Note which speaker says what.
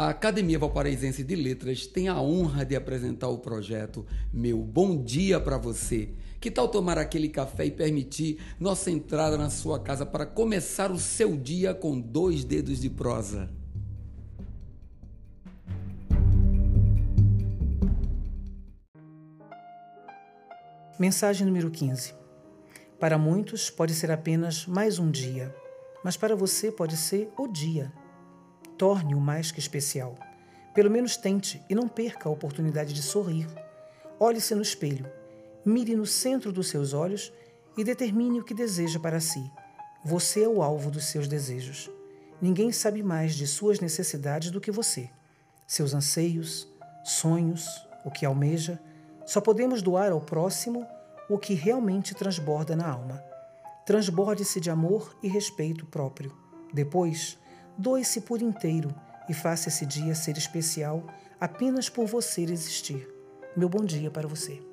Speaker 1: A Academia Valparaísense de Letras tem a honra de apresentar o projeto Meu Bom Dia para Você. Que tal tomar aquele café e permitir nossa entrada na sua casa para começar o seu dia com dois dedos de prosa?
Speaker 2: Mensagem número 15. Para muitos pode ser apenas mais um dia, mas para você pode ser o dia torne-o mais que especial. Pelo menos tente e não perca a oportunidade de sorrir. Olhe-se no espelho, mire no centro dos seus olhos e determine o que deseja para si. Você é o alvo dos seus desejos. Ninguém sabe mais de suas necessidades do que você. Seus anseios, sonhos, o que almeja, só podemos doar ao próximo o que realmente transborda na alma. Transborde-se de amor e respeito próprio. Depois, Doe-se por inteiro e faça esse dia ser especial apenas por você existir. Meu bom dia para você.